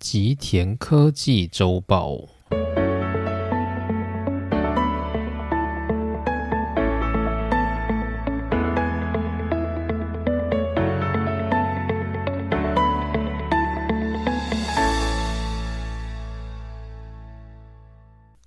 吉田科技周报。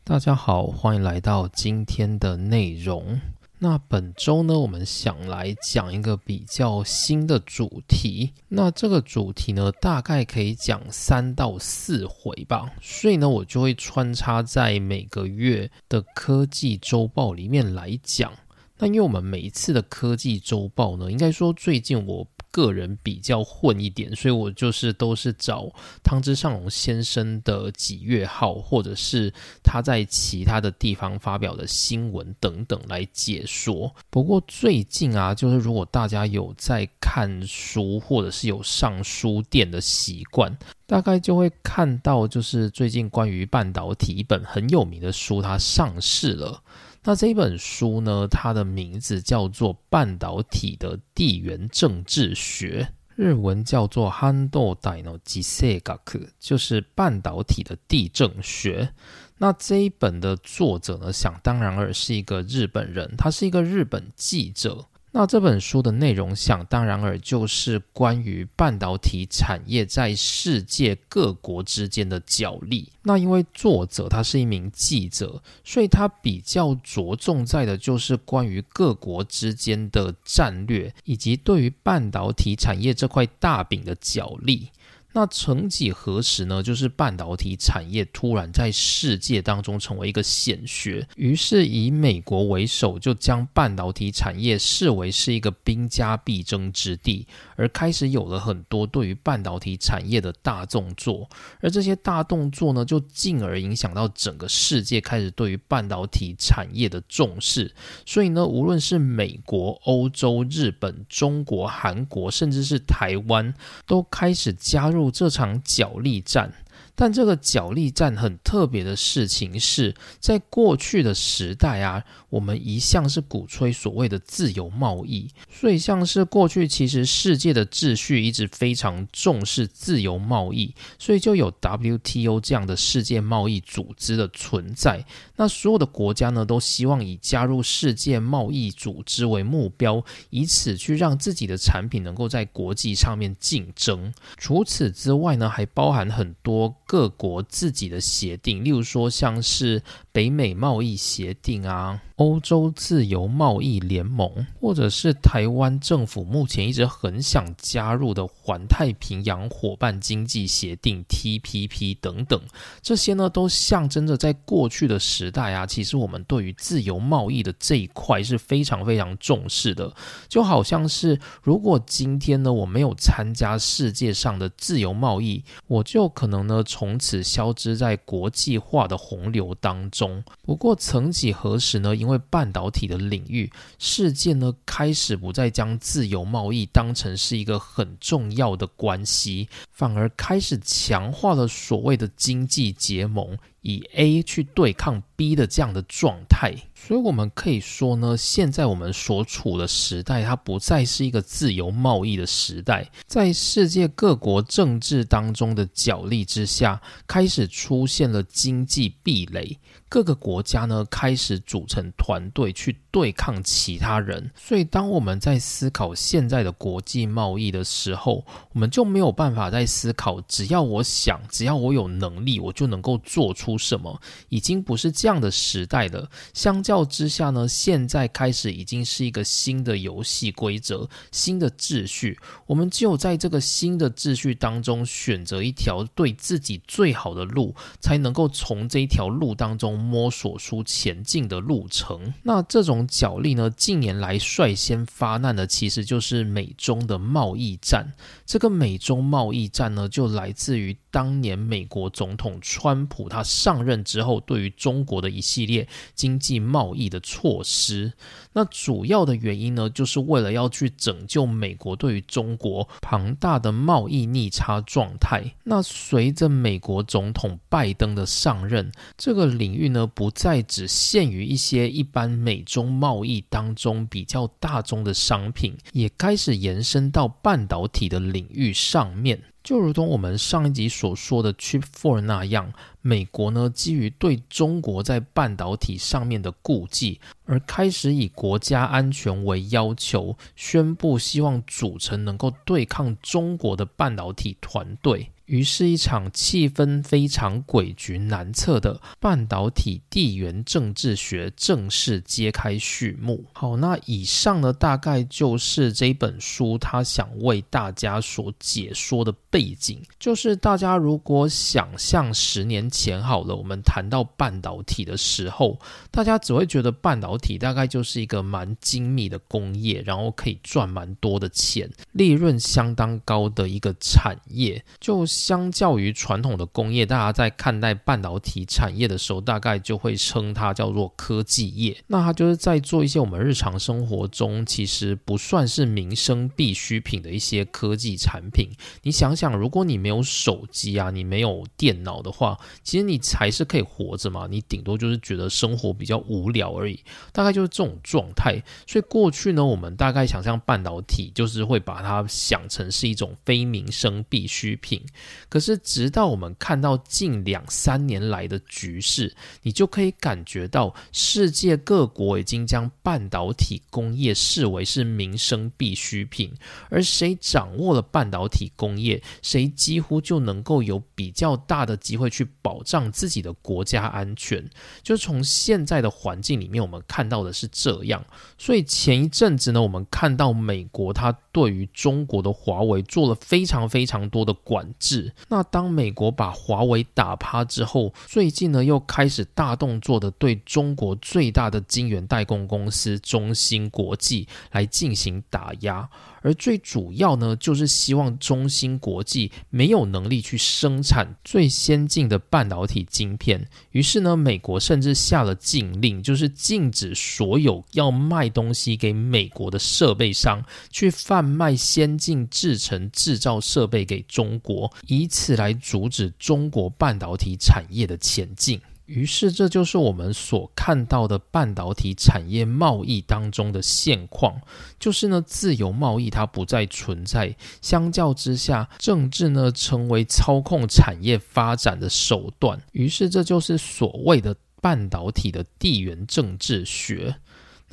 大家好，欢迎来到今天的内容。那本周呢，我们想来讲一个比较新的主题。那这个主题呢，大概可以讲三到四回吧。所以呢，我就会穿插在每个月的科技周报里面来讲。那因为我们每一次的科技周报呢，应该说最近我。个人比较混一点，所以我就是都是找汤之上龙先生的几月号，或者是他在其他的地方发表的新闻等等来解说。不过最近啊，就是如果大家有在看书，或者是有上书店的习惯，大概就会看到，就是最近关于半导体一本很有名的书，它上市了。那这本书呢？它的名字叫做《半导体的地缘政治学》，日文叫做 HANDO DYNOSIA 学就是半导体的地政学。那这一本的作者呢，想当然尔是一个日本人，他是一个日本记者。那这本书的内容，想当然尔就是关于半导体产业在世界各国之间的角力。那因为作者他是一名记者，所以他比较着重在的就是关于各国之间的战略，以及对于半导体产业这块大饼的角力。那曾几何时呢？就是半导体产业突然在世界当中成为一个显学，于是以美国为首，就将半导体产业视为是一个兵家必争之地，而开始有了很多对于半导体产业的大动作，而这些大动作呢，就进而影响到整个世界开始对于半导体产业的重视。所以呢，无论是美国、欧洲、日本、中国、韩国，甚至是台湾，都开始加入。这场角力战。但这个角力战很特别的事情是，在过去的时代啊，我们一向是鼓吹所谓的自由贸易，所以像是过去其实世界的秩序一直非常重视自由贸易，所以就有 WTO 这样的世界贸易组织的存在。那所有的国家呢，都希望以加入世界贸易组织为目标，以此去让自己的产品能够在国际上面竞争。除此之外呢，还包含很多。各国自己的协定，例如说像是北美贸易协定啊。欧洲自由贸易联盟，或者是台湾政府目前一直很想加入的环太平洋伙伴经济协定 （TPP） 等等，这些呢都象征着在过去的时代啊，其实我们对于自由贸易的这一块是非常非常重视的。就好像是如果今天呢我没有参加世界上的自由贸易，我就可能呢从此消失在国际化的洪流当中。不过曾几何时呢？因为半导体的领域，世界呢开始不再将自由贸易当成是一个很重要的关系，反而开始强化了所谓的经济结盟，以 A 去对抗 B 的这样的状态。所以，我们可以说呢，现在我们所处的时代，它不再是一个自由贸易的时代，在世界各国政治当中的角力之下，开始出现了经济壁垒。各个国家呢开始组成团队去对抗其他人，所以当我们在思考现在的国际贸易的时候，我们就没有办法再思考，只要我想，只要我有能力，我就能够做出什么，已经不是这样的时代了。相较之下呢，现在开始已经是一个新的游戏规则、新的秩序，我们只有在这个新的秩序当中选择一条对自己最好的路，才能够从这一条路当中。摸索出前进的路程。那这种角力呢，近年来率先发难的，其实就是美中的贸易战。这个美中贸易战呢，就来自于当年美国总统川普他上任之后，对于中国的一系列经济贸易的措施。那主要的原因呢，就是为了要去拯救美国对于中国庞大的贸易逆差状态。那随着美国总统拜登的上任，这个领域呢，不再只限于一些一般美中贸易当中比较大宗的商品，也开始延伸到半导体的领域上面。就如同我们上一集所说的 Chip Four 那样，美国呢基于对中国在半导体上面的顾忌，而开始以国家安全为要求，宣布希望组成能够对抗中国的半导体团队。于是，一场气氛非常诡谲难测的半导体地缘政治学正式揭开序幕。好，那以上呢，大概就是这本书他想为大家所解说的背景。就是大家如果想象十年前好了，我们谈到半导体的时候，大家只会觉得半导体大概就是一个蛮精密的工业，然后可以赚蛮多的钱，利润相当高的一个产业。就相较于传统的工业，大家在看待半导体产业的时候，大概就会称它叫做科技业。那它就是在做一些我们日常生活中其实不算是民生必需品的一些科技产品。你想想，如果你没有手机啊，你没有电脑的话，其实你还是可以活着嘛。你顶多就是觉得生活比较无聊而已，大概就是这种状态。所以过去呢，我们大概想象半导体就是会把它想成是一种非民生必需品。可是，直到我们看到近两三年来的局势，你就可以感觉到世界各国已经将半导体工业视为是民生必需品，而谁掌握了半导体工业，谁几乎就能够有比较大的机会去保障自己的国家安全。就从现在的环境里面，我们看到的是这样。所以前一阵子呢，我们看到美国它对于中国的华为做了非常非常多的管制。那当美国把华为打趴之后，最近呢又开始大动作的对中国最大的晶圆代工公司中芯国际来进行打压。而最主要呢，就是希望中芯国际没有能力去生产最先进的半导体晶片，于是呢，美国甚至下了禁令，就是禁止所有要卖东西给美国的设备商去贩卖先进制程制造设备给中国，以此来阻止中国半导体产业的前进。于是，这就是我们所看到的半导体产业贸易当中的现况，就是呢，自由贸易它不再存在。相较之下，政治呢成为操控产业发展的手段。于是，这就是所谓的半导体的地缘政治学。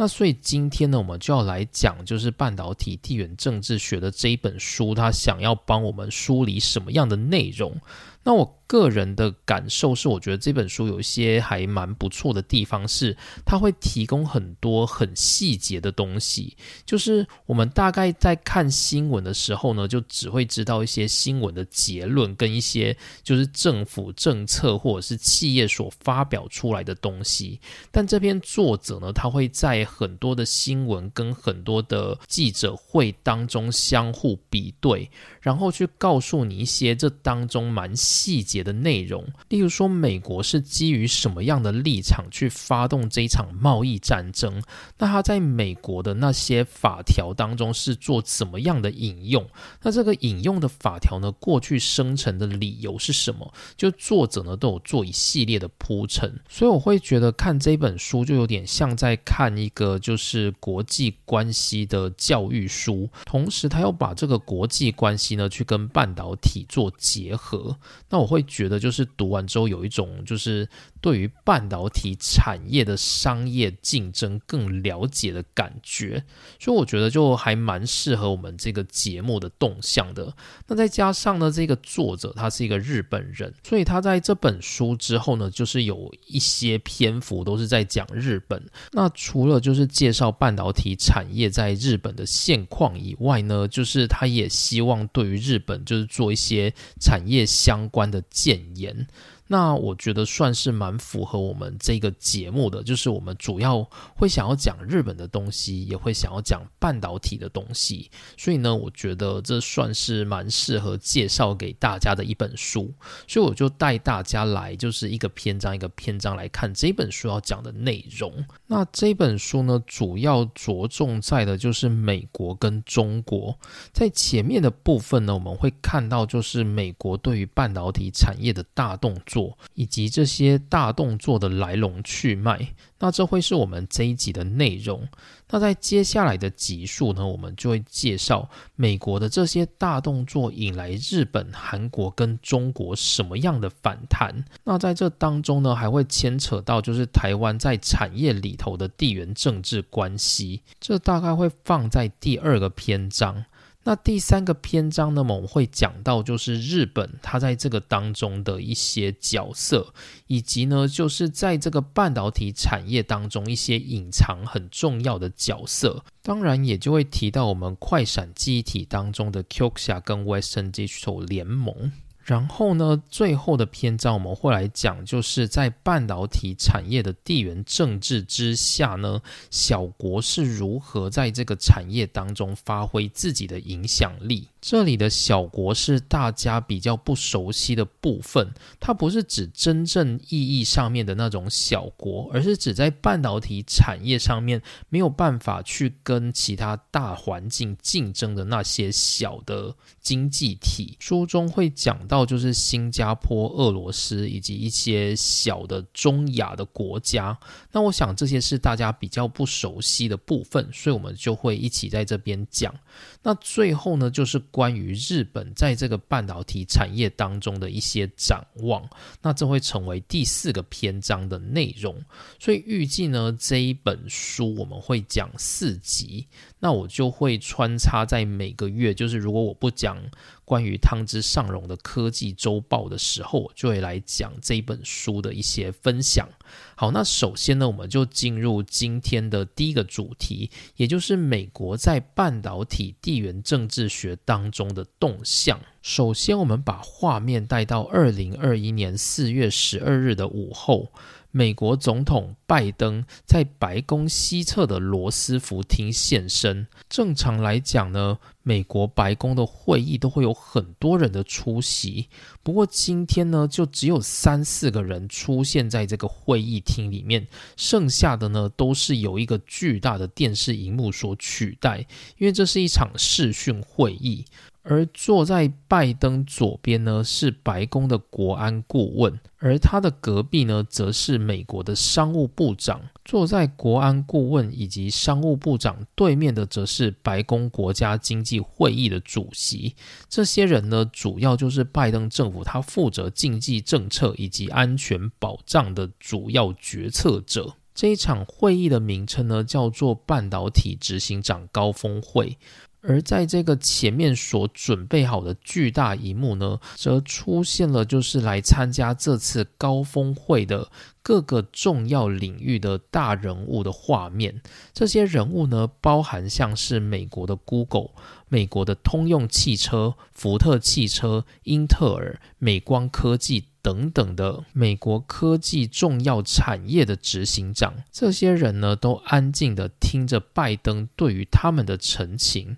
那所以今天呢，我们就要来讲，就是半导体地缘政治学的这一本书，它想要帮我们梳理什么样的内容？那我。个人的感受是，我觉得这本书有一些还蛮不错的地方，是它会提供很多很细节的东西。就是我们大概在看新闻的时候呢，就只会知道一些新闻的结论跟一些就是政府政策或者是企业所发表出来的东西。但这篇作者呢，他会在很多的新闻跟很多的记者会当中相互比对，然后去告诉你一些这当中蛮细节。的内容，例如说，美国是基于什么样的立场去发动这一场贸易战争？那他在美国的那些法条当中是做怎么样的引用？那这个引用的法条呢？过去生成的理由是什么？就作者呢都有做一系列的铺陈，所以我会觉得看这本书就有点像在看一个就是国际关系的教育书，同时他又把这个国际关系呢去跟半导体做结合。那我会。觉得就是读完之后有一种就是。对于半导体产业的商业竞争更了解的感觉，所以我觉得就还蛮适合我们这个节目的动向的。那再加上呢，这个作者他是一个日本人，所以他在这本书之后呢，就是有一些篇幅都是在讲日本。那除了就是介绍半导体产业在日本的现况以外呢，就是他也希望对于日本就是做一些产业相关的谏言。那我觉得算是蛮符合我们这个节目的，就是我们主要会想要讲日本的东西，也会想要讲半导体的东西，所以呢，我觉得这算是蛮适合介绍给大家的一本书，所以我就带大家来，就是一个篇章一个篇章来看这本书要讲的内容。那这本书呢，主要着重在的就是美国跟中国，在前面的部分呢，我们会看到就是美国对于半导体产业的大动作。以及这些大动作的来龙去脉。那这会是我们这一集的内容。那在接下来的集数呢，我们就会介绍美国的这些大动作引来日本、韩国跟中国什么样的反弹。那在这当中呢，还会牵扯到就是台湾在产业里头的地缘政治关系。这大概会放在第二个篇章。那第三个篇章呢，我们会讲到就是日本它在这个当中的一些角色，以及呢就是在这个半导体产业当中一些隐藏很重要的角色。当然也就会提到我们快闪记忆体当中的 Qxia 跟 Western Digital 联盟。然后呢，最后的篇章我们会来讲，就是在半导体产业的地缘政治之下呢，小国是如何在这个产业当中发挥自己的影响力。这里的小国是大家比较不熟悉的部分，它不是指真正意义上面的那种小国，而是指在半导体产业上面没有办法去跟其他大环境竞争的那些小的经济体。书中会讲到，就是新加坡、俄罗斯以及一些小的中亚的国家。那我想这些是大家比较不熟悉的部分，所以我们就会一起在这边讲。那最后呢，就是关于日本在这个半导体产业当中的一些展望。那这会成为第四个篇章的内容。所以预计呢，这一本书我们会讲四集。那我就会穿插在每个月，就是如果我不讲关于汤之上荣的科技周报的时候，我就会来讲这一本书的一些分享。好，那首先呢，我们就进入今天的第一个主题，也就是美国在半导体地缘政治学当中的动向。首先，我们把画面带到二零二一年四月十二日的午后。美国总统拜登在白宫西侧的罗斯福厅现身。正常来讲呢，美国白宫的会议都会有很多人的出席。不过今天呢，就只有三四个人出现在这个会议厅里面，剩下的呢都是由一个巨大的电视荧幕所取代，因为这是一场视讯会议。而坐在拜登左边呢，是白宫的国安顾问，而他的隔壁呢，则是美国的商务部长。坐在国安顾问以及商务部长对面的，则是白宫国家经济会议的主席。这些人呢，主要就是拜登政府他负责经济政策以及安全保障的主要决策者。这一场会议的名称呢，叫做半导体执行长高峰会。而在这个前面所准备好的巨大一幕呢，则出现了就是来参加这次高峰会的各个重要领域的大人物的画面。这些人物呢，包含像是美国的 Google、美国的通用汽车、福特汽车、英特尔、美光科技。等等的美国科技重要产业的执行长，这些人呢都安静的听着拜登对于他们的陈情。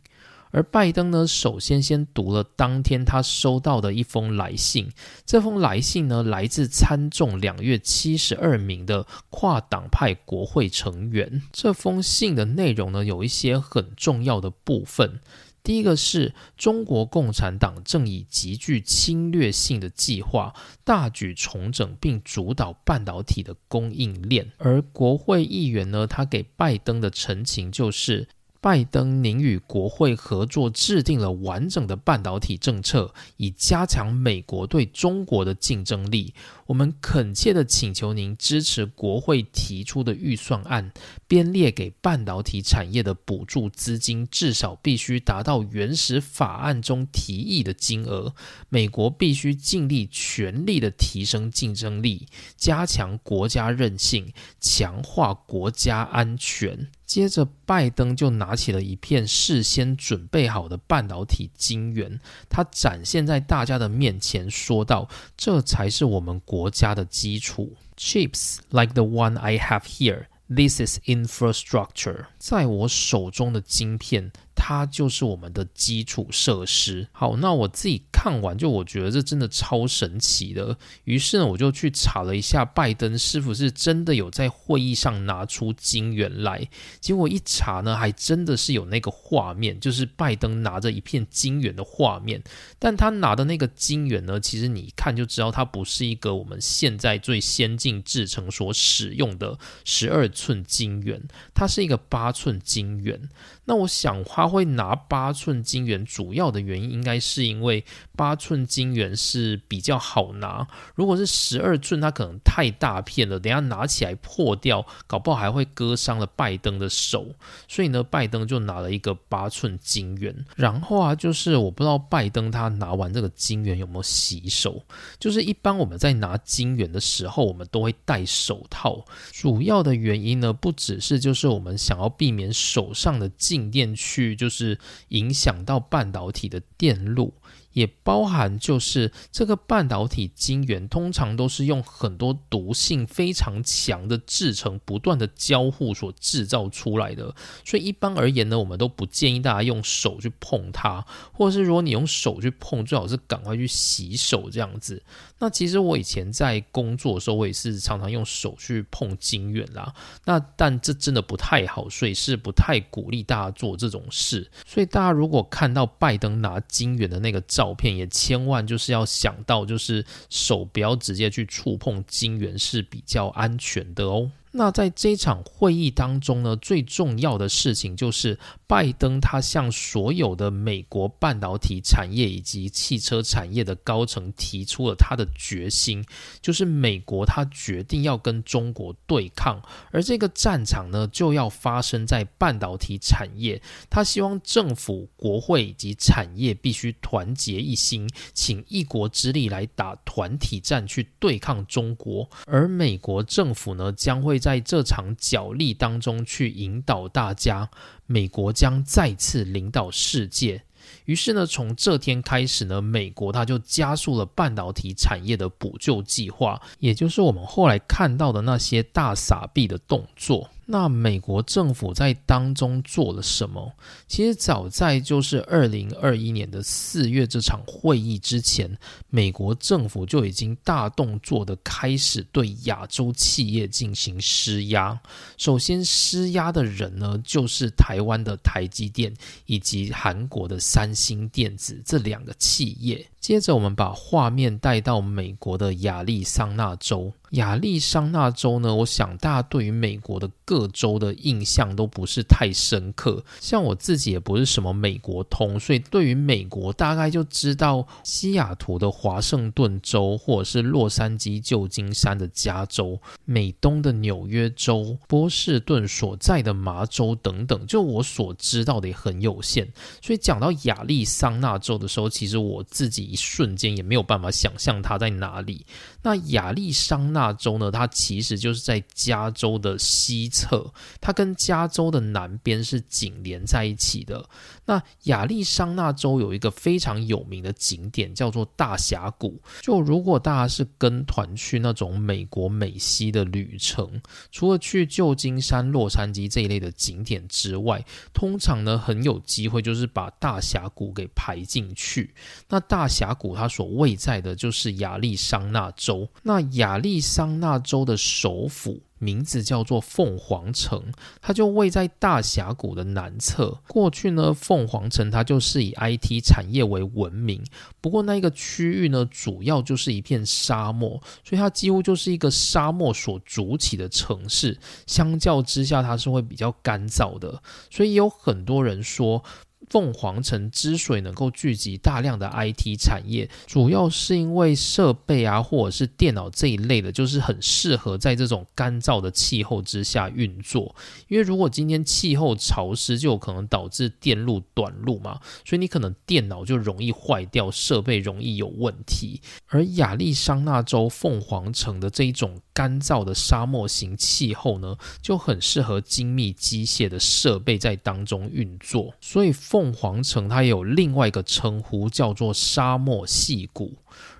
而拜登呢，首先先读了当天他收到的一封来信。这封来信呢，来自参众两月七十二名的跨党派国会成员。这封信的内容呢，有一些很重要的部分。第一个是中国共产党正以极具侵略性的计划大举重整并主导半导体的供应链，而国会议员呢，他给拜登的陈情就是。拜登，您与国会合作制定了完整的半导体政策，以加强美国对中国的竞争力。我们恳切的请求您支持国会提出的预算案，编列给半导体产业的补助资金至少必须达到原始法案中提议的金额。美国必须尽力全力的提升竞争力，加强国家韧性，强化国家安全。接着，拜登就拿起了一片事先准备好的半导体晶圆，他展现在大家的面前，说道：“这才是我们国家的基础。Chips like the one I have here, this is infrastructure。在我手中的晶片，它就是我们的基础设施。好，那我自己看完就我觉得这真的超神奇的。于是呢，我就去查了一下，拜登是否是真的有在会议上拿出金元来。结果一查呢，还真的是有那个画面，就是拜登拿着一片金元的画面。但他拿的那个金元呢，其实你一看就知道，它不是一个我们现在最先进制成所使用的十二寸金元，它是一个八寸金元。那我想他会拿八寸金元，主要的原因应该是因为八寸金元是比较好拿。如果是十二寸，它可能太大片了，等下拿起来破掉，搞不好还会割伤了拜登的手。所以呢，拜登就拿了一个八寸金元。然后啊，就是我不知道拜登他拿完这个金元有没有洗手。就是一般我们在拿金元的时候，我们都会戴手套。主要的原因呢，不只是就是我们想要避免手上的。静电去就是影响到半导体的电路。也包含就是这个半导体晶圆，通常都是用很多毒性非常强的制成，不断的交互所制造出来的。所以一般而言呢，我们都不建议大家用手去碰它，或者是如果你用手去碰，最好是赶快去洗手这样子。那其实我以前在工作的时候，我也是常常用手去碰晶圆啦。那但这真的不太好，所以是不太鼓励大家做这种事。所以大家如果看到拜登拿晶圆的那个照，照片也千万就是要想到，就是手不要直接去触碰晶圆是比较安全的哦。那在这场会议当中呢，最重要的事情就是拜登他向所有的美国半导体产业以及汽车产业的高层提出了他的决心，就是美国他决定要跟中国对抗，而这个战场呢就要发生在半导体产业。他希望政府、国会以及产业必须团结一心，请一国之力来打团体战去对抗中国，而美国政府呢将会。在这场角力当中，去引导大家，美国将再次领导世界。于是呢，从这天开始呢，美国它就加速了半导体产业的补救计划，也就是我们后来看到的那些大傻币的动作。那美国政府在当中做了什么？其实早在就是二零二一年的四月这场会议之前，美国政府就已经大动作的开始对亚洲企业进行施压。首先施压的人呢，就是台湾的台积电以及韩国的三星电子这两个企业。接着，我们把画面带到美国的亚利桑那州。亚利桑那州呢，我想大家对于美国的各州的印象都不是太深刻。像我自己也不是什么美国通，所以对于美国大概就知道西雅图的华盛顿州，或者是洛杉矶、旧金山的加州，美东的纽约州、波士顿所在的麻州等等。就我所知道的也很有限。所以讲到亚利桑那州的时候，其实我自己一瞬间也没有办法想象它在哪里。那亚利桑那。州呢，它其实就是在加州的西侧，它跟加州的南边是紧连在一起的。那亚利桑那州有一个非常有名的景点，叫做大峡谷。就如果大家是跟团去那种美国美西的旅程，除了去旧金山、洛杉矶这一类的景点之外，通常呢很有机会就是把大峡谷给排进去。那大峡谷它所位在的就是亚利桑那州。那亚利桑那州的首府名字叫做凤凰城，它就位在大峡谷的南侧。过去呢，凤凰城它就是以 IT 产业为闻名，不过那一个区域呢，主要就是一片沙漠，所以它几乎就是一个沙漠所筑起的城市。相较之下，它是会比较干燥的，所以有很多人说。凤凰城之所以能够聚集大量的 IT 产业，主要是因为设备啊，或者是电脑这一类的，就是很适合在这种干燥的气候之下运作。因为如果今天气候潮湿，就有可能导致电路短路嘛，所以你可能电脑就容易坏掉，设备容易有问题。而亚利桑那州凤凰城的这一种干燥的沙漠型气候呢，就很适合精密机械的设备在当中运作，所以凤。凤凰城它有另外一个称呼，叫做沙漠细谷。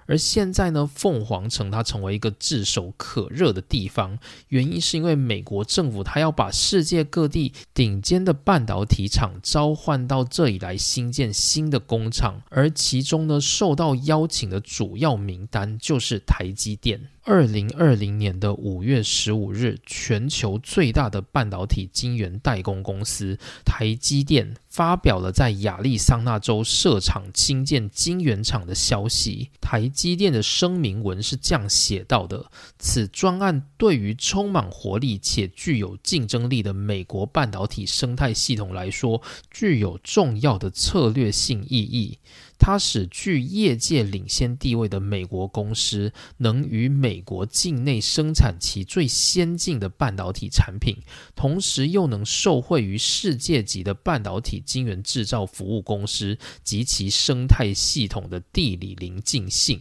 而现在呢，凤凰城它成为一个炙手可热的地方，原因是因为美国政府它要把世界各地顶尖的半导体厂召唤到这里来新建新的工厂，而其中呢，受到邀请的主要名单就是台积电。二零二零年的五月十五日，全球最大的半导体晶圆代工公司台积电发表了在亚利桑那州设厂新建晶圆厂的消息。台积电的声明文是这样写到的：此专案对于充满活力且具有竞争力的美国半导体生态系统来说，具有重要的策略性意义。它使具业界领先地位的美国公司能与美国境内生产其最先进的半导体产品，同时又能受惠于世界级的半导体晶圆制造服务公司及其生态系统的地理邻近性。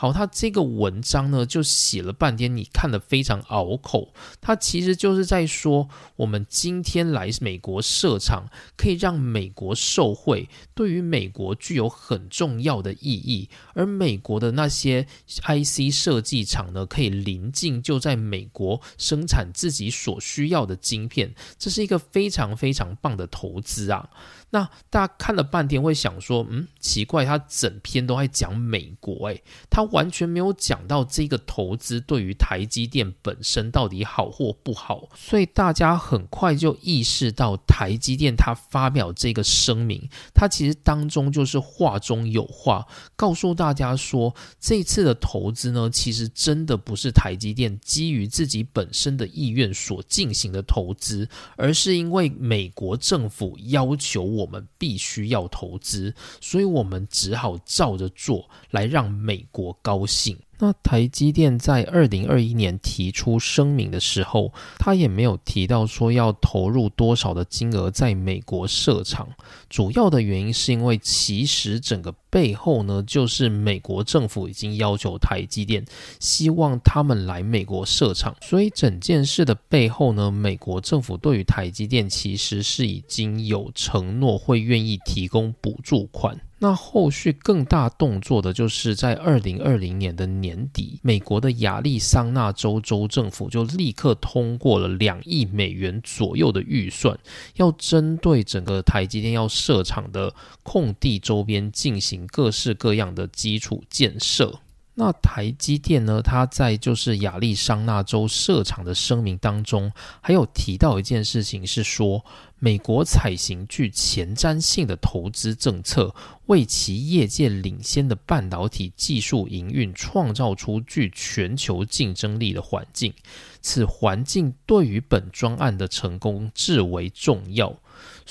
好，他这个文章呢，就写了半天，你看得非常拗口。他其实就是在说，我们今天来美国设厂，可以让美国受惠，对于美国具有很重要的意义。而美国的那些 IC 设计厂呢，可以临近就在美国生产自己所需要的晶片，这是一个非常非常棒的投资啊。那大家看了半天会想说，嗯，奇怪，他整篇都在讲美国，诶，他完全没有讲到这个投资对于台积电本身到底好或不好，所以大家很快就意识到台积电他发表这个声明，他其实当中就是话中有话，告诉大家说，这次的投资呢，其实真的不是台积电基于自己本身的意愿所进行的投资，而是因为美国政府要求。我们必须要投资，所以我们只好照着做，来让美国高兴。那台积电在二零二一年提出声明的时候，他也没有提到说要投入多少的金额在美国设厂。主要的原因是因为其实整个背后呢，就是美国政府已经要求台积电，希望他们来美国设厂。所以整件事的背后呢，美国政府对于台积电其实是已经有承诺，会愿意提供补助款。那后续更大动作的就是在二零二零年的年底，美国的亚利桑那州州政府就立刻通过了两亿美元左右的预算，要针对整个台积电要设厂的空地周边进行各式各样的基础建设。那台积电呢？它在就是亚利桑那州设厂的声明当中，还有提到一件事情，是说美国采行具前瞻性的投资政策，为其业界领先的半导体技术营运创造出具全球竞争力的环境。此环境对于本专案的成功至为重要。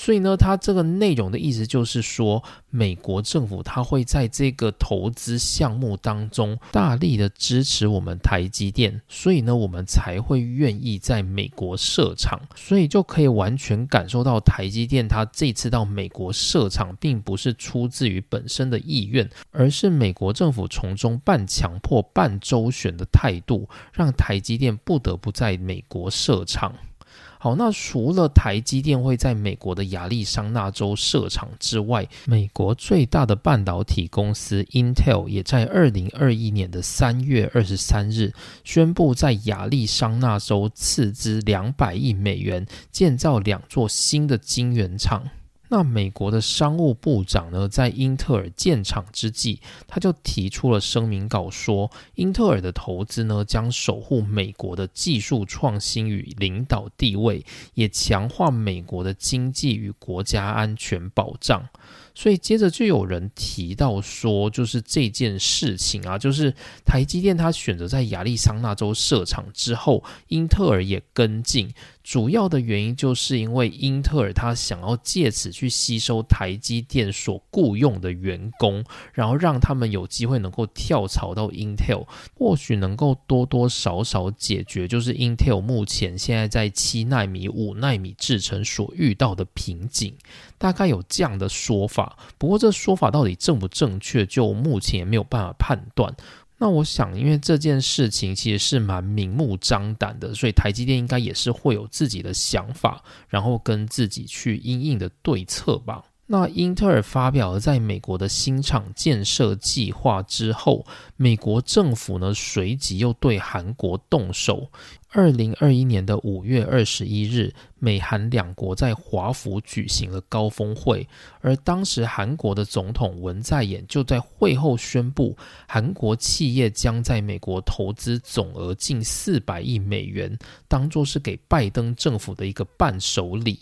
所以呢，它这个内容的意思就是说，美国政府它会在这个投资项目当中大力的支持我们台积电，所以呢，我们才会愿意在美国设厂，所以就可以完全感受到台积电它这次到美国设厂，并不是出自于本身的意愿，而是美国政府从中半强迫半周旋的态度，让台积电不得不在美国设厂。好，那除了台积电会在美国的亚利桑那州设厂之外，美国最大的半导体公司 Intel 也在二零二一年的三月二十三日宣布，在亚利桑那州斥资两百亿美元建造两座新的晶圆厂。那美国的商务部长呢，在英特尔建厂之际，他就提出了声明稿，说英特尔的投资呢，将守护美国的技术创新与领导地位，也强化美国的经济与国家安全保障。所以接着就有人提到说，就是这件事情啊，就是台积电它选择在亚利桑那州设厂之后，英特尔也跟进。主要的原因就是因为英特尔它想要借此去吸收台积电所雇佣的员工，然后让他们有机会能够跳槽到 Intel，或许能够多多少少解决就是 Intel 目前现在在七纳米、五纳米制程所遇到的瓶颈。大概有这样的说法，不过这说法到底正不正确，就目前也没有办法判断。那我想，因为这件事情其实是蛮明目张胆的，所以台积电应该也是会有自己的想法，然后跟自己去应应的对策吧。那英特尔发表了在美国的新厂建设计划之后，美国政府呢随即又对韩国动手。二零二一年的五月二十一日，美韩两国在华府举行了高峰会，而当时韩国的总统文在寅就在会后宣布，韩国企业将在美国投资总额近四百亿美元，当作是给拜登政府的一个伴手礼。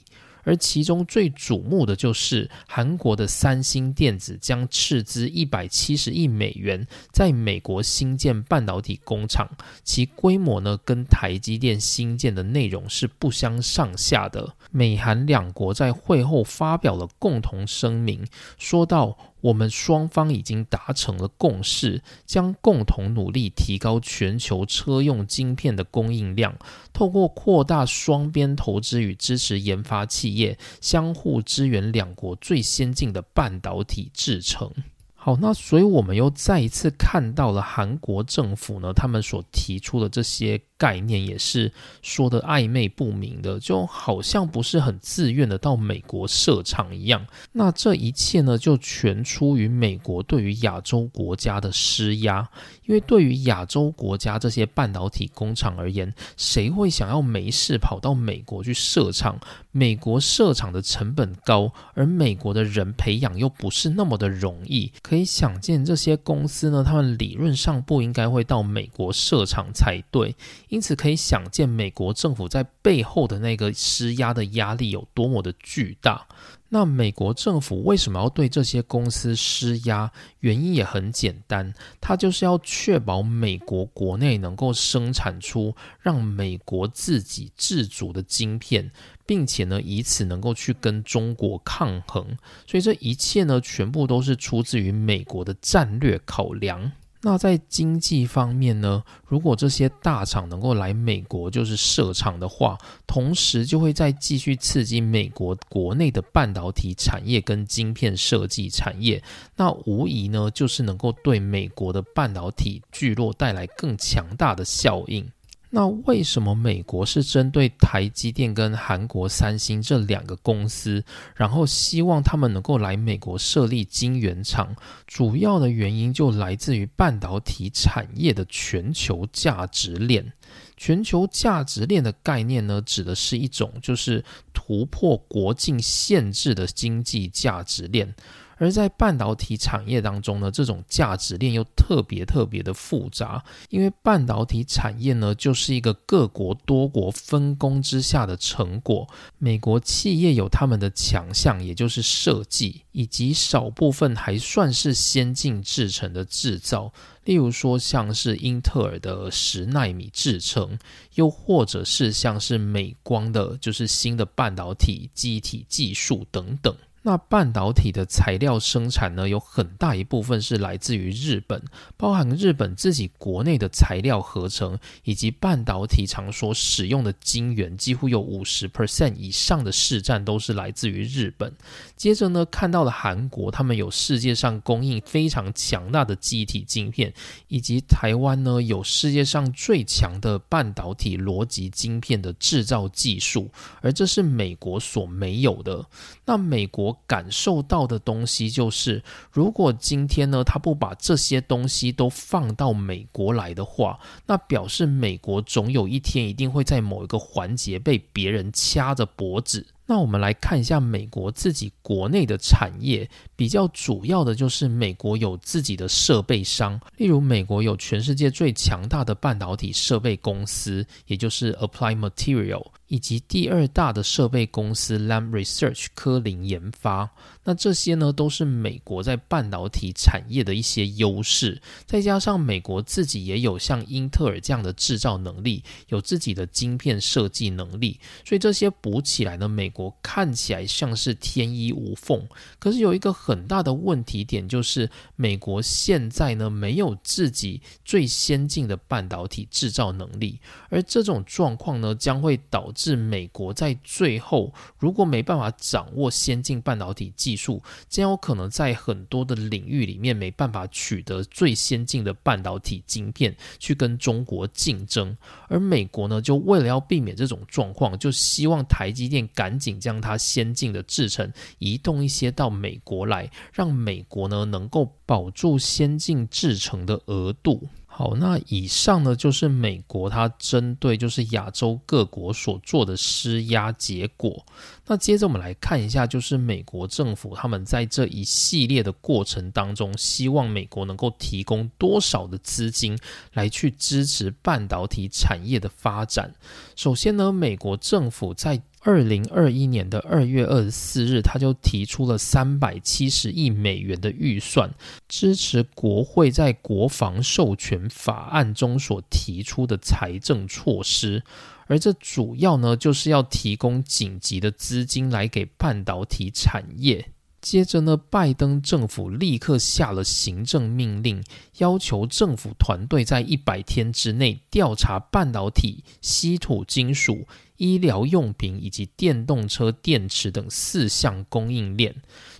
而其中最瞩目的就是韩国的三星电子将斥资一百七十亿美元在美国新建半导体工厂，其规模呢跟台积电新建的内容是不相上下的。美韩两国在会后发表了共同声明，说到。我们双方已经达成了共识，将共同努力提高全球车用晶片的供应量，透过扩大双边投资与支持研发企业，相互支援两国最先进的半导体制程。好，那所以我们又再一次看到了韩国政府呢，他们所提出的这些。概念也是说的暧昧不明的，就好像不是很自愿的到美国设厂一样。那这一切呢，就全出于美国对于亚洲国家的施压。因为对于亚洲国家这些半导体工厂而言，谁会想要没事跑到美国去设厂？美国设厂的成本高，而美国的人培养又不是那么的容易。可以想见，这些公司呢，他们理论上不应该会到美国设厂才对。因此可以想见，美国政府在背后的那个施压的压力有多么的巨大。那美国政府为什么要对这些公司施压？原因也很简单，它就是要确保美国国内能够生产出让美国自己自主的晶片，并且呢，以此能够去跟中国抗衡。所以这一切呢，全部都是出自于美国的战略考量。那在经济方面呢？如果这些大厂能够来美国就是设厂的话，同时就会再继续刺激美国国内的半导体产业跟晶片设计产业，那无疑呢就是能够对美国的半导体聚落带来更强大的效应。那为什么美国是针对台积电跟韩国三星这两个公司，然后希望他们能够来美国设立晶圆厂？主要的原因就来自于半导体产业的全球价值链。全球价值链的概念呢，指的是一种就是突破国境限制的经济价值链。而在半导体产业当中呢，这种价值链又特别特别的复杂，因为半导体产业呢，就是一个各国多国分工之下的成果。美国企业有他们的强项，也就是设计，以及少部分还算是先进制程的制造，例如说像是英特尔的十纳米制程，又或者是像是美光的，就是新的半导体机体技术等等。那半导体的材料生产呢，有很大一部分是来自于日本，包含日本自己国内的材料合成，以及半导体厂所使用的晶圆，几乎有五十 percent 以上的市占都是来自于日本。接着呢，看到了韩国，他们有世界上供应非常强大的记忆体晶片，以及台湾呢有世界上最强的半导体逻辑晶片的制造技术，而这是美国所没有的。那美国。感受到的东西就是，如果今天呢，他不把这些东西都放到美国来的话，那表示美国总有一天一定会在某一个环节被别人掐着脖子。那我们来看一下美国自己国内的产业，比较主要的就是美国有自己的设备商，例如美国有全世界最强大的半导体设备公司，也就是 Applied Material。以及第二大的设备公司 Lam Research 科林研发，那这些呢都是美国在半导体产业的一些优势，再加上美国自己也有像英特尔这样的制造能力，有自己的晶片设计能力，所以这些补起来呢，美国看起来像是天衣无缝。可是有一个很大的问题点，就是美国现在呢没有自己最先进的半导体制造能力，而这种状况呢将会导。致美国在最后如果没办法掌握先进半导体技术，将有可能在很多的领域里面没办法取得最先进的半导体晶片去跟中国竞争。而美国呢，就为了要避免这种状况，就希望台积电赶紧将它先进的制程移动一些到美国来，让美国呢能够保住先进制程的额度。好，那以上呢就是美国它针对就是亚洲各国所做的施压结果。那接着我们来看一下，就是美国政府他们在这一系列的过程当中，希望美国能够提供多少的资金来去支持半导体产业的发展。首先呢，美国政府在二零二一年的二月二十四日，他就提出了三百七十亿美元的预算，支持国会在国防授权法案中所提出的财政措施，而这主要呢，就是要提供紧急的资金来给半导体产业。接着呢，拜登政府立刻下了行政命令，要求政府团队在一百天之内调查半导体、稀土金属、医疗用品以及电动车电池等四项供应链。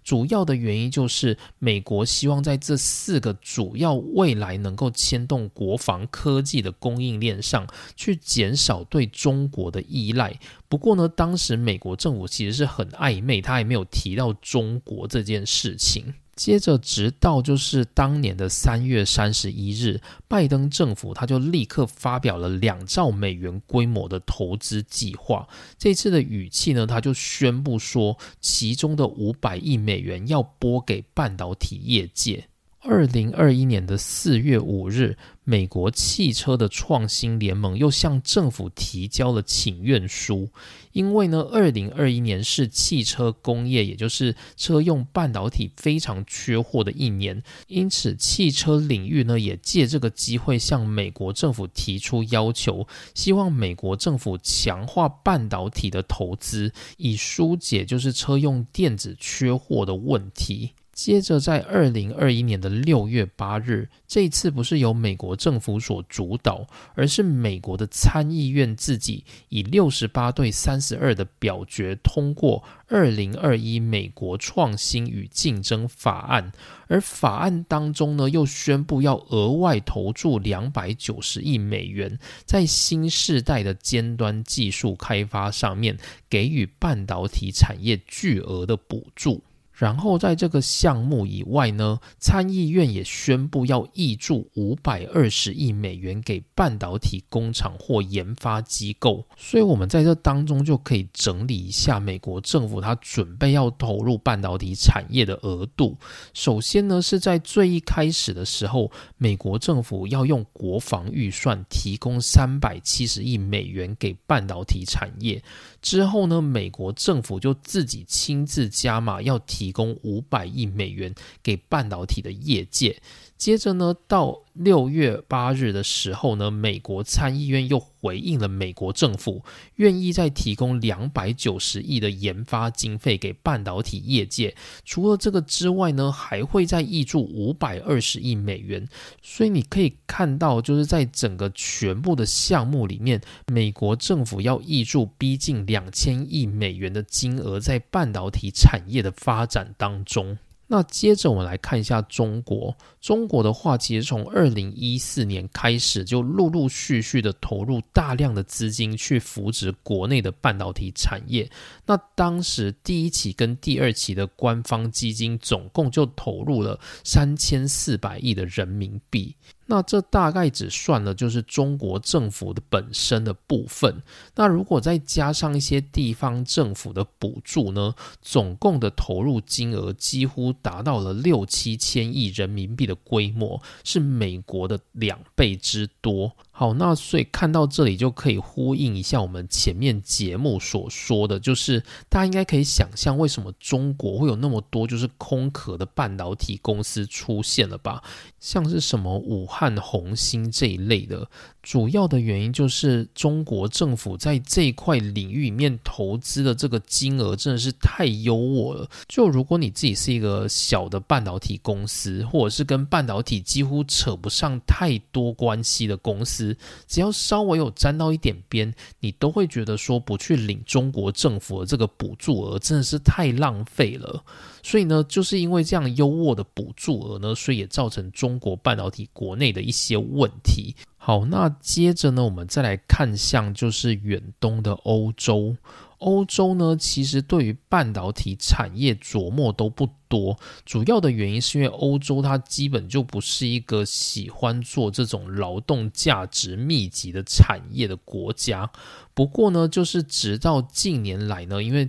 主要的原因就是，美国希望在这四个主要未来能够牵动国防科技的供应链上去减少对中国的依赖。不过呢，当时美国政府其实是很暧昧，他也没有提到中国这件事情。接着，直到就是当年的三月三十一日，拜登政府他就立刻发表了两兆美元规模的投资计划。这次的语气呢，他就宣布说，其中的五百亿美元要拨给半导体业界。二零二一年的四月五日，美国汽车的创新联盟又向政府提交了请愿书，因为呢，二零二一年是汽车工业，也就是车用半导体非常缺货的一年，因此汽车领域呢，也借这个机会向美国政府提出要求，希望美国政府强化半导体的投资，以疏解就是车用电子缺货的问题。接着，在二零二一年的六月八日，这次不是由美国政府所主导，而是美国的参议院自己以六十八对三十二的表决通过二零二一美国创新与竞争法案，而法案当中呢，又宣布要额外投注两百九十亿美元，在新世代的尖端技术开发上面，给予半导体产业巨额的补助。然后在这个项目以外呢，参议院也宣布要挹注五百二十亿美元给半导体工厂或研发机构。所以，我们在这当中就可以整理一下美国政府它准备要投入半导体产业的额度。首先呢，是在最一开始的时候，美国政府要用国防预算提供三百七十亿美元给半导体产业。之后呢，美国政府就自己亲自加码，要提提供五百亿美元给半导体的业界。接着呢，到六月八日的时候呢，美国参议院又回应了美国政府，愿意再提供两百九十亿的研发经费给半导体业界。除了这个之外呢，还会再挹注五百二十亿美元。所以你可以看到，就是在整个全部的项目里面，美国政府要挹注逼近两千亿美元的金额在半导体产业的发展当中。那接着我们来看一下中国。中国的话，其实从二零一四年开始，就陆陆续续的投入大量的资金去扶植国内的半导体产业。那当时第一期跟第二期的官方基金总共就投入了三千四百亿的人民币。那这大概只算了就是中国政府的本身的部分。那如果再加上一些地方政府的补助呢，总共的投入金额几乎达到了六七千亿人民币的规模，是美国的两倍之多。好，那所以看到这里就可以呼应一下我们前面节目所说的，就是大家应该可以想象为什么中国会有那么多就是空壳的半导体公司出现了吧？像是什么武汉红星这一类的。主要的原因就是中国政府在这一块领域里面投资的这个金额真的是太优渥了。就如果你自己是一个小的半导体公司，或者是跟半导体几乎扯不上太多关系的公司，只要稍微有沾到一点边，你都会觉得说不去领中国政府的这个补助额真的是太浪费了。所以呢，就是因为这样优渥的补助额呢，所以也造成中国半导体国内的一些问题。好，那接着呢，我们再来看向就是远东的欧洲。欧洲呢，其实对于半导体产业琢磨都不多，主要的原因是因为欧洲它基本就不是一个喜欢做这种劳动价值密集的产业的国家。不过呢，就是直到近年来呢，因为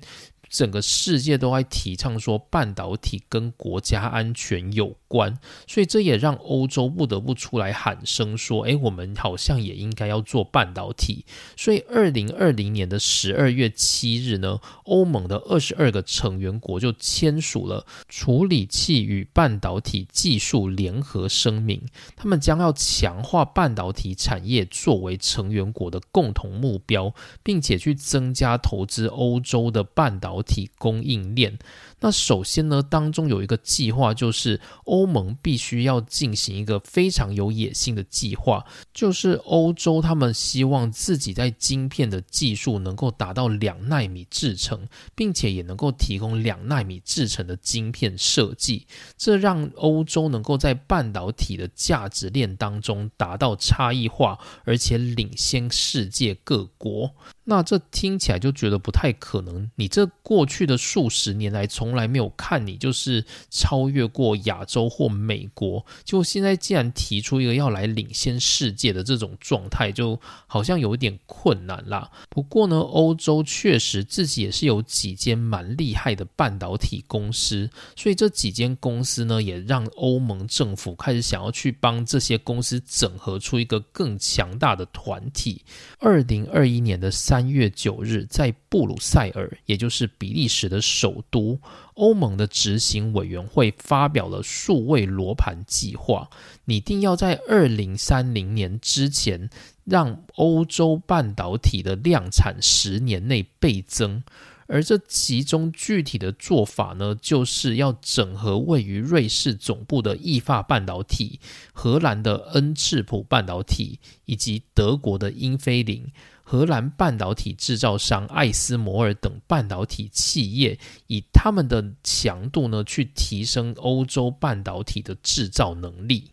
整个世界都在提倡说半导体跟国家安全有关，所以这也让欧洲不得不出来喊声说：“哎，我们好像也应该要做半导体。”所以，二零二零年的十二月七日呢，欧盟的二十二个成员国就签署了处理器与半导体技术联合声明，他们将要强化半导体产业作为成员国的共同目标，并且去增加投资欧洲的半导。体供应链。那首先呢，当中有一个计划，就是欧盟必须要进行一个非常有野心的计划，就是欧洲他们希望自己在晶片的技术能够达到两纳米制成，并且也能够提供两纳米制成的晶片设计，这让欧洲能够在半导体的价值链当中达到差异化，而且领先世界各国。那这听起来就觉得不太可能，你这过去的数十年来从来没有看你就是超越过亚洲或美国，就现在既然提出一个要来领先世界的这种状态，就好像有点困难啦。不过呢，欧洲确实自己也是有几间蛮厉害的半导体公司，所以这几间公司呢，也让欧盟政府开始想要去帮这些公司整合出一个更强大的团体。二零二一年的三三月九日，在布鲁塞尔，也就是比利时的首都。欧盟的执行委员会发表了数位罗盘计划，拟定要在二零三零年之前，让欧洲半导体的量产十年内倍增。而这其中具体的做法呢，就是要整合位于瑞士总部的意法半导体、荷兰的恩智浦半导体以及德国的英飞凌。荷兰半导体制造商艾斯摩尔等半导体企业，以他们的强度呢，去提升欧洲半导体的制造能力。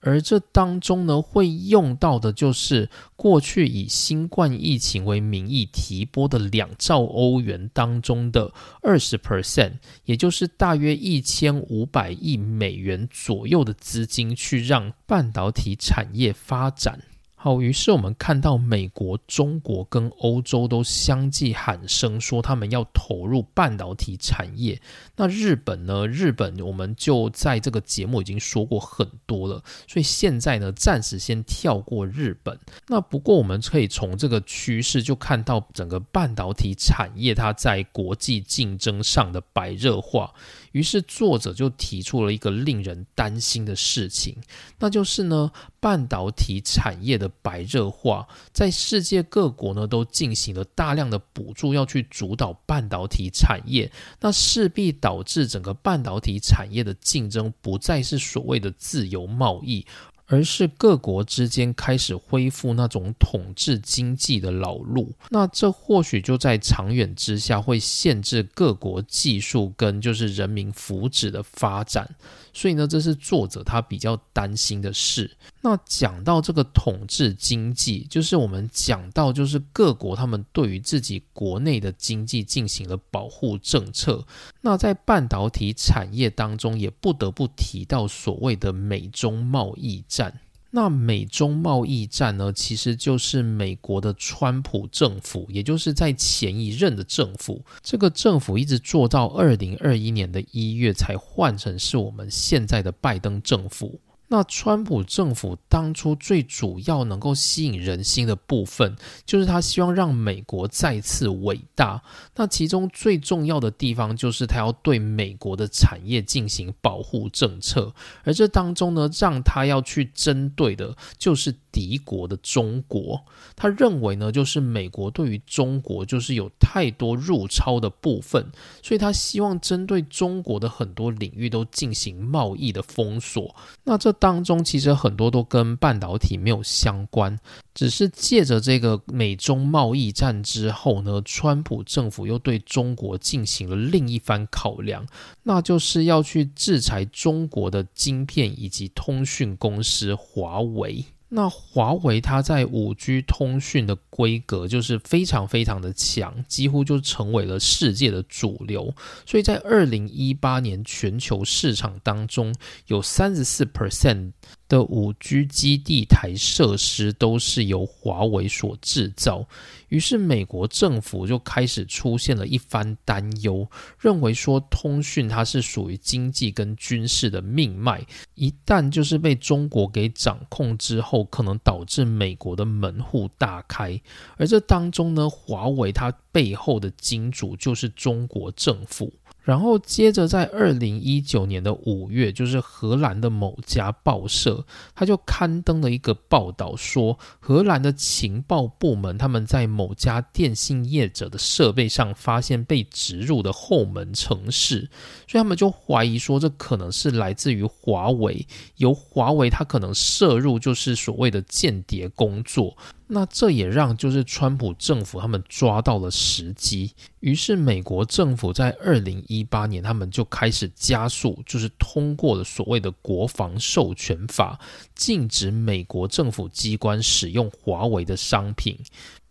而这当中呢，会用到的就是过去以新冠疫情为名义提拨的两兆欧元当中的二十 percent，也就是大约一千五百亿美元左右的资金，去让半导体产业发展。好，于是我们看到美国、中国跟欧洲都相继喊声说他们要投入半导体产业。那日本呢？日本我们就在这个节目已经说过很多了，所以现在呢，暂时先跳过日本。那不过我们可以从这个趋势就看到整个半导体产业它在国际竞争上的白热化。于是作者就提出了一个令人担心的事情，那就是呢，半导体产业的白热化，在世界各国呢都进行了大量的补助，要去主导半导体产业，那势必导致整个半导体产业的竞争不再是所谓的自由贸易。而是各国之间开始恢复那种统治经济的老路，那这或许就在长远之下会限制各国技术跟就是人民福祉的发展。所以呢，这是作者他比较担心的事。那讲到这个统治经济，就是我们讲到就是各国他们对于自己国内的经济进行了保护政策。那在半导体产业当中，也不得不提到所谓的美中贸易战。那美中贸易战呢，其实就是美国的川普政府，也就是在前一任的政府，这个政府一直做到二零二一年的一月才换成是我们现在的拜登政府。那川普政府当初最主要能够吸引人心的部分，就是他希望让美国再次伟大。那其中最重要的地方，就是他要对美国的产业进行保护政策。而这当中呢，让他要去针对的，就是敌国的中国。他认为呢，就是美国对于中国就是有太多入超的部分，所以他希望针对中国的很多领域都进行贸易的封锁。那这当中其实很多都跟半导体没有相关，只是借着这个美中贸易战之后呢，川普政府又对中国进行了另一番考量，那就是要去制裁中国的晶片以及通讯公司华为。那华为它在五 G 通讯的规格就是非常非常的强，几乎就成为了世界的主流。所以在二零一八年全球市场当中，有三十四 percent。的五 G 基地台设施都是由华为所制造，于是美国政府就开始出现了一番担忧，认为说通讯它是属于经济跟军事的命脉，一旦就是被中国给掌控之后，可能导致美国的门户大开，而这当中呢，华为它背后的金主就是中国政府。然后接着，在二零一九年的五月，就是荷兰的某家报社，他就刊登了一个报道，说荷兰的情报部门他们在某家电信业者的设备上发现被植入的后门程式，所以他们就怀疑说，这可能是来自于华为，由华为它可能摄入就是所谓的间谍工作。那这也让就是川普政府他们抓到了时机，于是美国政府在二零一八年，他们就开始加速，就是通过了所谓的国防授权法，禁止美国政府机关使用华为的商品，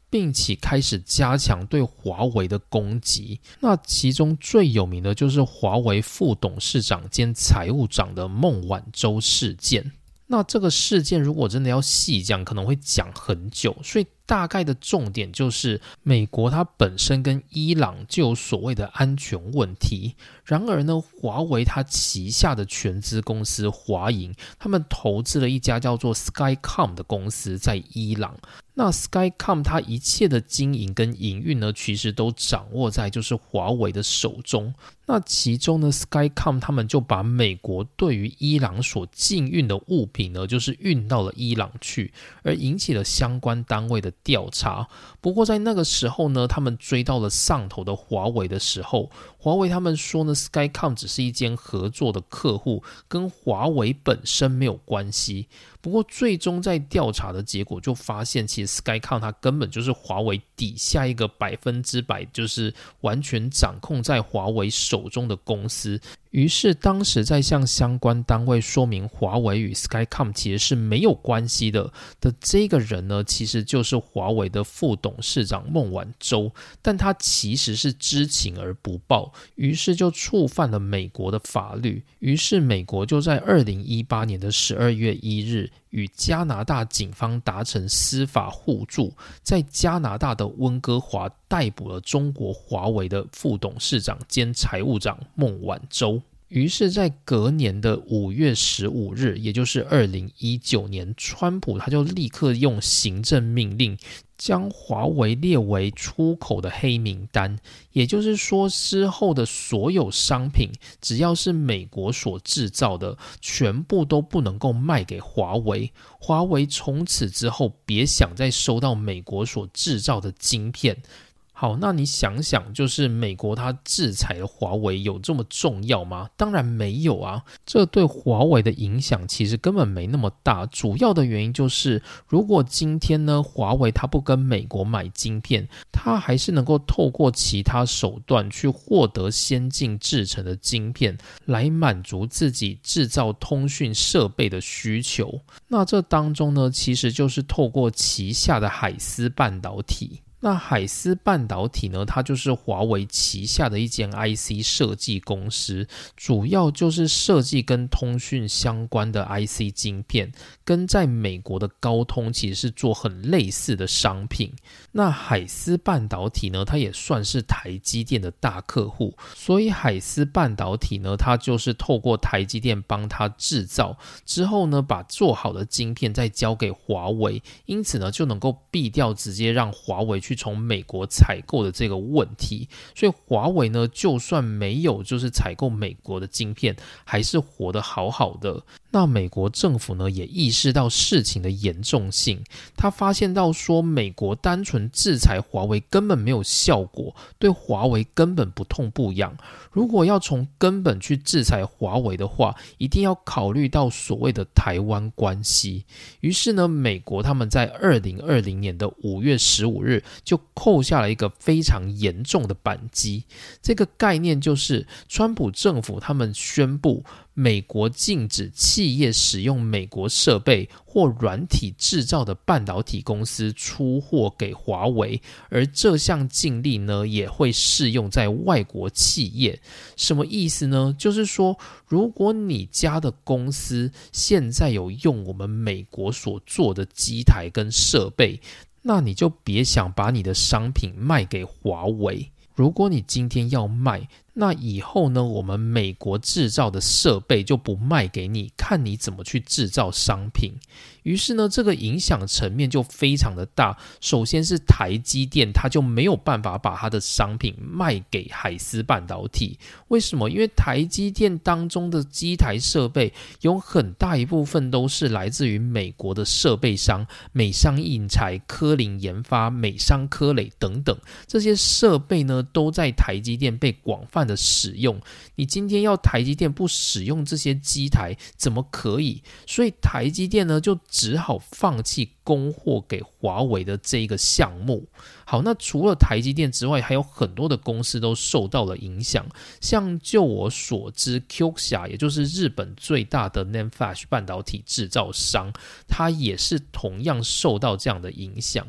并且开始加强对华为的攻击。那其中最有名的就是华为副董事长兼财务长的孟晚舟事件。那这个事件如果真的要细讲，可能会讲很久，所以大概的重点就是，美国它本身跟伊朗就有所谓的安全问题。然而呢，华为它旗下的全资公司华银，他们投资了一家叫做 Skycom 的公司在伊朗。那 Skycom 它一切的经营跟营运呢，其实都掌握在就是华为的手中。那其中呢，Skycom 他们就把美国对于伊朗所禁运的物品呢，就是运到了伊朗去，而引起了相关单位的调查。不过在那个时候呢，他们追到了上头的华为的时候，华为他们说呢，Skycom 只是一间合作的客户，跟华为本身没有关系。不过，最终在调查的结果就发现，其实 Skycom 它根本就是华为底下一个百分之百就是完全掌控在华为手中的公司。于是，当时在向相关单位说明华为与 Skycom 其实是没有关系的的这个人呢，其实就是华为的副董事长孟晚舟，但他其实是知情而不报，于是就触犯了美国的法律。于是，美国就在二零一八年的十二月一日。与加拿大警方达成司法互助，在加拿大的温哥华逮捕了中国华为的副董事长兼财务长孟晚舟。于是，在隔年的五月十五日，也就是二零一九年，川普他就立刻用行政命令将华为列为出口的黑名单。也就是说，之后的所有商品，只要是美国所制造的，全部都不能够卖给华为。华为从此之后，别想再收到美国所制造的晶片。好，那你想想，就是美国它制裁华为有这么重要吗？当然没有啊，这对华为的影响其实根本没那么大。主要的原因就是，如果今天呢，华为它不跟美国买晶片，它还是能够透过其他手段去获得先进制成的晶片，来满足自己制造通讯设备的需求。那这当中呢，其实就是透过旗下的海思半导体。那海思半导体呢？它就是华为旗下的一间 IC 设计公司，主要就是设计跟通讯相关的 IC 晶片，跟在美国的高通其实是做很类似的商品。那海思半导体呢？它也算是台积电的大客户，所以海思半导体呢，它就是透过台积电帮它制造之后呢，把做好的晶片再交给华为，因此呢，就能够避掉直接让华为去。从美国采购的这个问题。所以华为呢，就算没有就是采购美国的晶片，还是活得好好的。那美国政府呢，也意识到事情的严重性，他发现到说，美国单纯制裁华为根本没有效果，对华为根本不痛不痒。如果要从根本去制裁华为的话，一定要考虑到所谓的台湾关系。于是呢，美国他们在二零二零年的五月十五日就扣下了一个非常严重的扳机。这个概念就是，川普政府他们宣布。美国禁止企业使用美国设备或软体制造的半导体公司出货给华为，而这项禁令呢也会适用在外国企业。什么意思呢？就是说，如果你家的公司现在有用我们美国所做的机台跟设备，那你就别想把你的商品卖给华为。如果你今天要卖，那以后呢？我们美国制造的设备就不卖给你，看你怎么去制造商品。于是呢，这个影响层面就非常的大。首先是台积电，它就没有办法把它的商品卖给海思半导体。为什么？因为台积电当中的机台设备有很大一部分都是来自于美国的设备商，美商印材、科林研发、美商科磊等等这些设备呢，都在台积电被广泛的使用。你今天要台积电不使用这些机台，怎么可以？所以台积电呢，就只好放弃供货给华为的这一个项目。好，那除了台积电之外，还有很多的公司都受到了影响。像就我所知，Qxia 也就是日本最大的 NanFlash 半导体制造商，它也是同样受到这样的影响。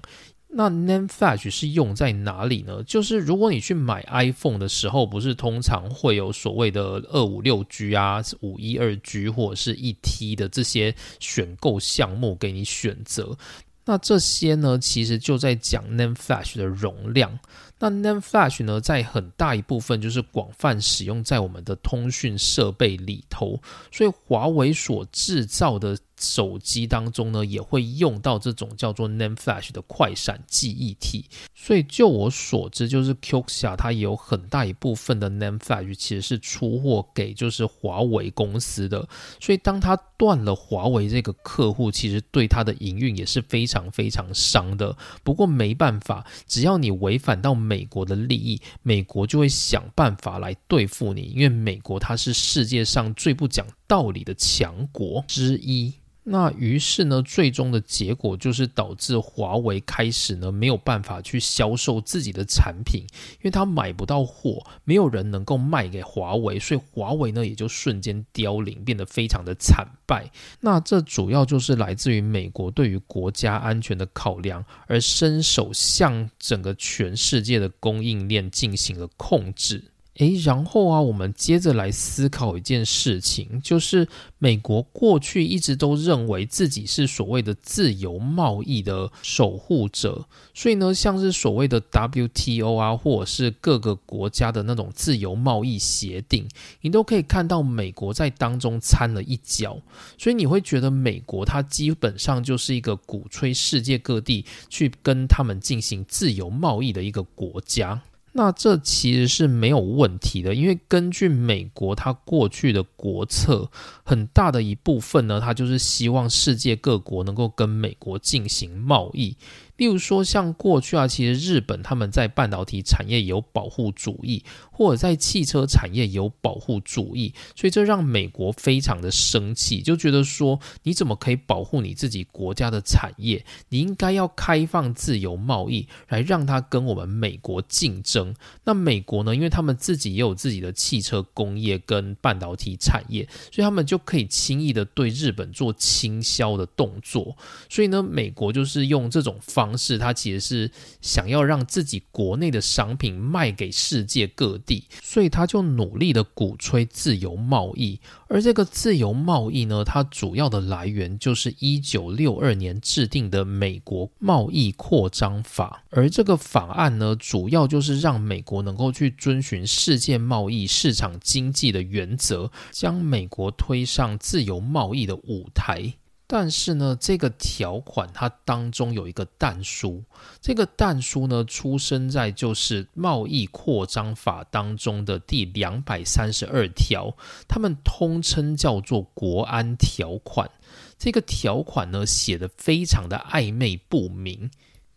那 NAND Flash 是用在哪里呢？就是如果你去买 iPhone 的时候，不是通常会有所谓的二五六 G 啊、五一二 G 或者是一 T 的这些选购项目给你选择。那这些呢，其实就在讲 NAND Flash 的容量。那 NAND Flash 呢，在很大一部分就是广泛使用在我们的通讯设备里头，所以华为所制造的。手机当中呢，也会用到这种叫做 NAND Flash 的快闪记忆体。所以就我所知，就是 Qxia 它有很大一部分的 NAND Flash 其实是出货给就是华为公司的。所以当它断了华为这个客户，其实对它的营运也是非常非常伤的。不过没办法，只要你违反到美国的利益，美国就会想办法来对付你，因为美国它是世界上最不讲道理的强国之一。那于是呢，最终的结果就是导致华为开始呢没有办法去销售自己的产品，因为他买不到货，没有人能够卖给华为，所以华为呢也就瞬间凋零，变得非常的惨败。那这主要就是来自于美国对于国家安全的考量，而伸手向整个全世界的供应链进行了控制。诶，然后啊，我们接着来思考一件事情，就是美国过去一直都认为自己是所谓的自由贸易的守护者，所以呢，像是所谓的 WTO 啊，或者是各个国家的那种自由贸易协定，你都可以看到美国在当中掺了一脚，所以你会觉得美国它基本上就是一个鼓吹世界各地去跟他们进行自由贸易的一个国家。那这其实是没有问题的，因为根据美国它过去的国策，很大的一部分呢，它就是希望世界各国能够跟美国进行贸易。例如说，像过去啊，其实日本他们在半导体产业有保护主义，或者在汽车产业有保护主义，所以这让美国非常的生气，就觉得说，你怎么可以保护你自己国家的产业？你应该要开放自由贸易，来让它跟我们美国竞争。那美国呢，因为他们自己也有自己的汽车工业跟半导体产业，所以他们就可以轻易的对日本做倾销的动作。所以呢，美国就是用这种方。方式，他其实是想要让自己国内的商品卖给世界各地，所以他就努力的鼓吹自由贸易。而这个自由贸易呢，它主要的来源就是一九六二年制定的美国贸易扩张法。而这个法案呢，主要就是让美国能够去遵循世界贸易市场经济的原则，将美国推上自由贸易的舞台。但是呢，这个条款它当中有一个但书，这个但书呢出生在就是贸易扩张法当中的第两百三十二条，他们通称叫做国安条款。这个条款呢写的非常的暧昧不明，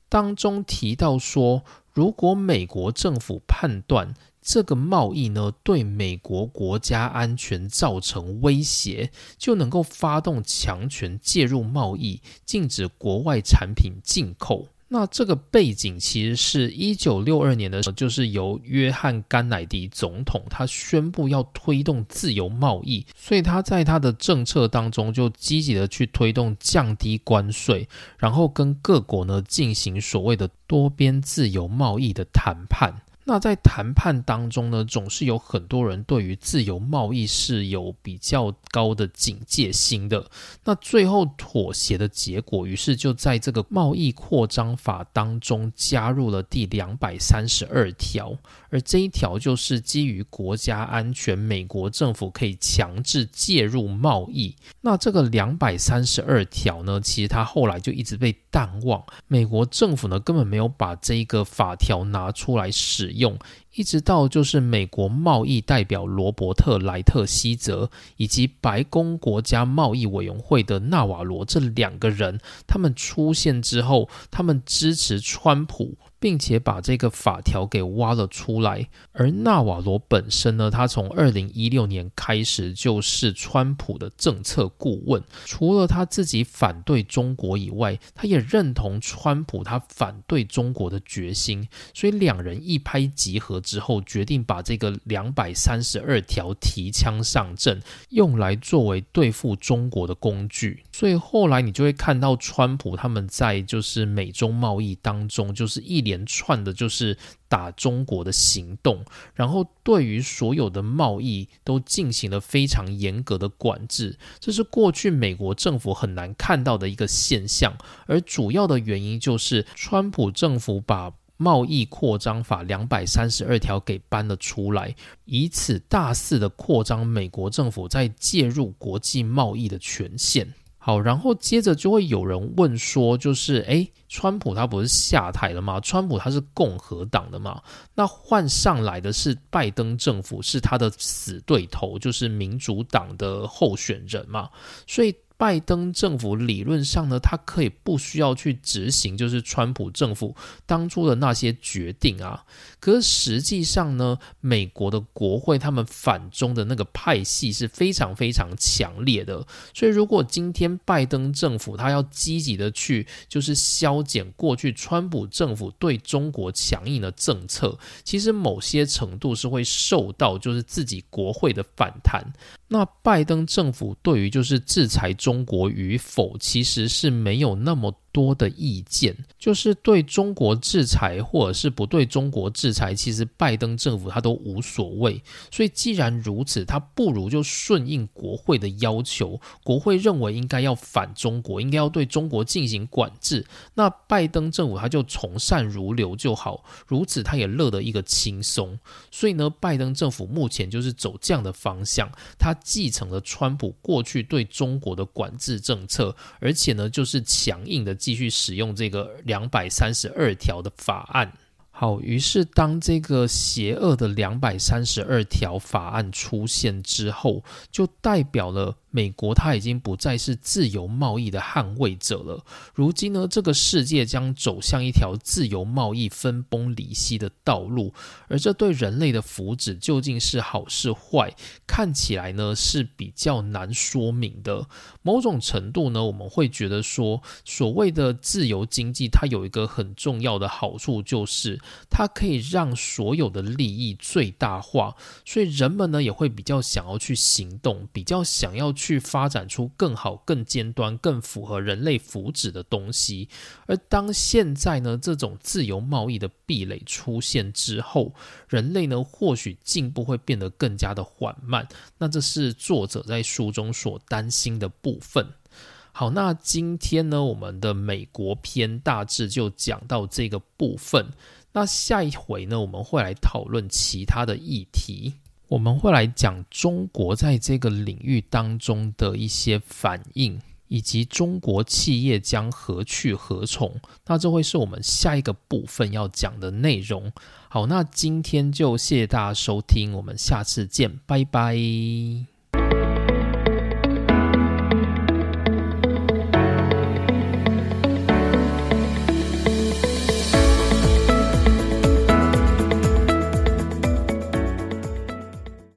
当中提到说，如果美国政府判断。这个贸易呢，对美国国家安全造成威胁，就能够发动强权介入贸易，禁止国外产品进口。那这个背景其实是一九六二年的时候，就是由约翰甘乃迪总统他宣布要推动自由贸易，所以他在他的政策当中就积极的去推动降低关税，然后跟各国呢进行所谓的多边自由贸易的谈判。那在谈判当中呢，总是有很多人对于自由贸易是有比较高的警戒心的。那最后妥协的结果，于是就在这个贸易扩张法当中加入了第两百三十二条，而这一条就是基于国家安全，美国政府可以强制介入贸易。那这个两百三十二条呢，其实它后来就一直被淡忘，美国政府呢根本没有把这一个法条拿出来使。用一直到就是美国贸易代表罗伯特莱特希泽以及白宫国家贸易委员会的纳瓦罗这两个人，他们出现之后，他们支持川普。并且把这个法条给挖了出来，而纳瓦罗本身呢，他从二零一六年开始就是川普的政策顾问。除了他自己反对中国以外，他也认同川普他反对中国的决心。所以两人一拍即合之后，决定把这个两百三十二条提枪上阵，用来作为对付中国的工具。所以后来你就会看到川普他们在就是美中贸易当中，就是一。连串的就是打中国的行动，然后对于所有的贸易都进行了非常严格的管制，这是过去美国政府很难看到的一个现象。而主要的原因就是，川普政府把贸易扩张法两百三十二条给搬了出来，以此大肆的扩张美国政府在介入国际贸易的权限。好，然后接着就会有人问说，就是诶，川普他不是下台了吗？川普他是共和党的嘛？那换上来的是拜登政府，是他的死对头，就是民主党的候选人嘛？所以。拜登政府理论上呢，他可以不需要去执行，就是川普政府当初的那些决定啊。可是实际上呢，美国的国会他们反中的那个派系是非常非常强烈的。所以，如果今天拜登政府他要积极的去，就是削减过去川普政府对中国强硬的政策，其实某些程度是会受到就是自己国会的反弹。那拜登政府对于就是制裁中中国与否，其实是没有那么。多的意见就是对中国制裁，或者是不对中国制裁，其实拜登政府他都无所谓。所以既然如此，他不如就顺应国会的要求。国会认为应该要反中国，应该要对中国进行管制，那拜登政府他就从善如流就好。如此他也乐得一个轻松。所以呢，拜登政府目前就是走这样的方向，他继承了川普过去对中国的管制政策，而且呢，就是强硬的。继续使用这个两百三十二条的法案。好，于是当这个邪恶的两百三十二条法案出现之后，就代表了。美国它已经不再是自由贸易的捍卫者了。如今呢，这个世界将走向一条自由贸易分崩离析的道路，而这对人类的福祉究竟是好是坏，看起来呢是比较难说明的。某种程度呢，我们会觉得说，所谓的自由经济，它有一个很重要的好处，就是它可以让所有的利益最大化，所以人们呢也会比较想要去行动，比较想要。去发展出更好、更尖端、更符合人类福祉的东西。而当现在呢，这种自由贸易的壁垒出现之后，人类呢或许进步会变得更加的缓慢。那这是作者在书中所担心的部分。好，那今天呢，我们的美国篇大致就讲到这个部分。那下一回呢，我们会来讨论其他的议题。我们会来讲中国在这个领域当中的一些反应。以及中国企业将何去何从。那这会是我们下一个部分要讲的内容。好，那今天就谢谢大家收听，我们下次见，拜拜。